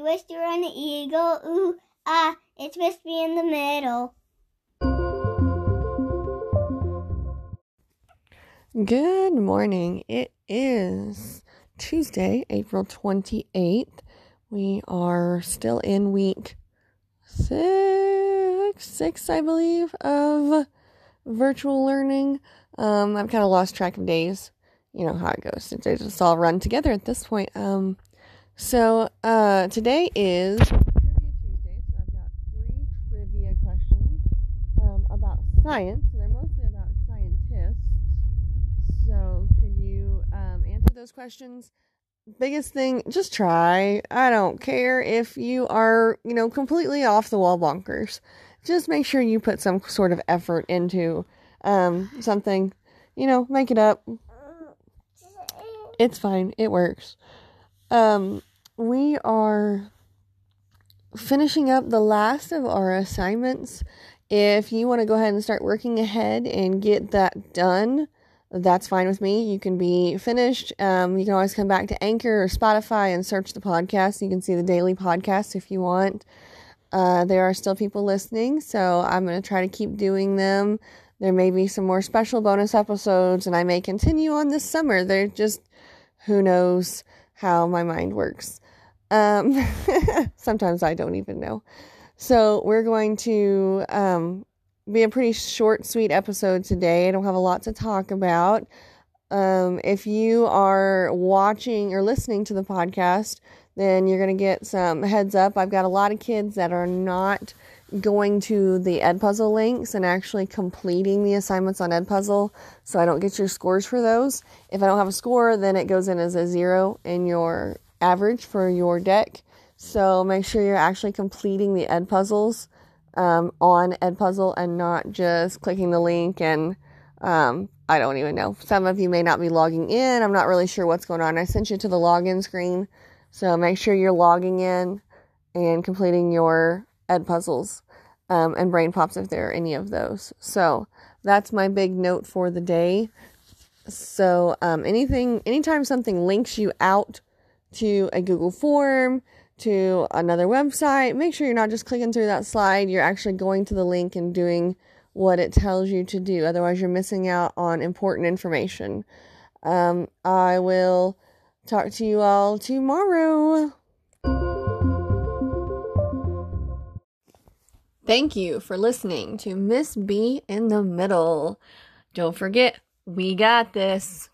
You wish you were an eagle. Ooh, ah, it's B in the middle. Good morning. It is Tuesday, April 28th. We are still in week six, six, I believe, of virtual learning. Um, I've kind of lost track of days. You know how it goes. They just all run together at this point. Um, so uh, today is Trivia Tuesday, so I've got three trivia questions um, about science. They're mostly about scientists. So, could you um, answer those questions? Biggest thing, just try. I don't care if you are, you know, completely off the wall bonkers. Just make sure you put some sort of effort into um, something. You know, make it up. It's fine. It works. Um, we are finishing up the last of our assignments. If you want to go ahead and start working ahead and get that done, that's fine with me. You can be finished. Um, you can always come back to Anchor or Spotify and search the podcast. You can see the daily podcast if you want. Uh, there are still people listening, so I'm going to try to keep doing them. There may be some more special bonus episodes, and I may continue on this summer. They're just, who knows how my mind works. Um, sometimes I don't even know. So we're going to um, be a pretty short, sweet episode today. I don't have a lot to talk about. Um, if you are watching or listening to the podcast, then you're going to get some heads up. I've got a lot of kids that are not going to the Edpuzzle links and actually completing the assignments on Edpuzzle, so I don't get your scores for those. If I don't have a score, then it goes in as a zero in your average for your deck. So make sure you're actually completing the Edpuzzles um, on Edpuzzle and not just clicking the link and um, I don't even know. Some of you may not be logging in. I'm not really sure what's going on. I sent you to the login screen. So make sure you're logging in and completing your Edpuzzles um, and BrainPOPs if there are any of those. So that's my big note for the day. So um, anything, anytime something links you out to a Google form, to another website, make sure you're not just clicking through that slide. You're actually going to the link and doing what it tells you to do. Otherwise, you're missing out on important information. Um, I will talk to you all tomorrow. Thank you for listening to Miss B in the Middle. Don't forget, we got this.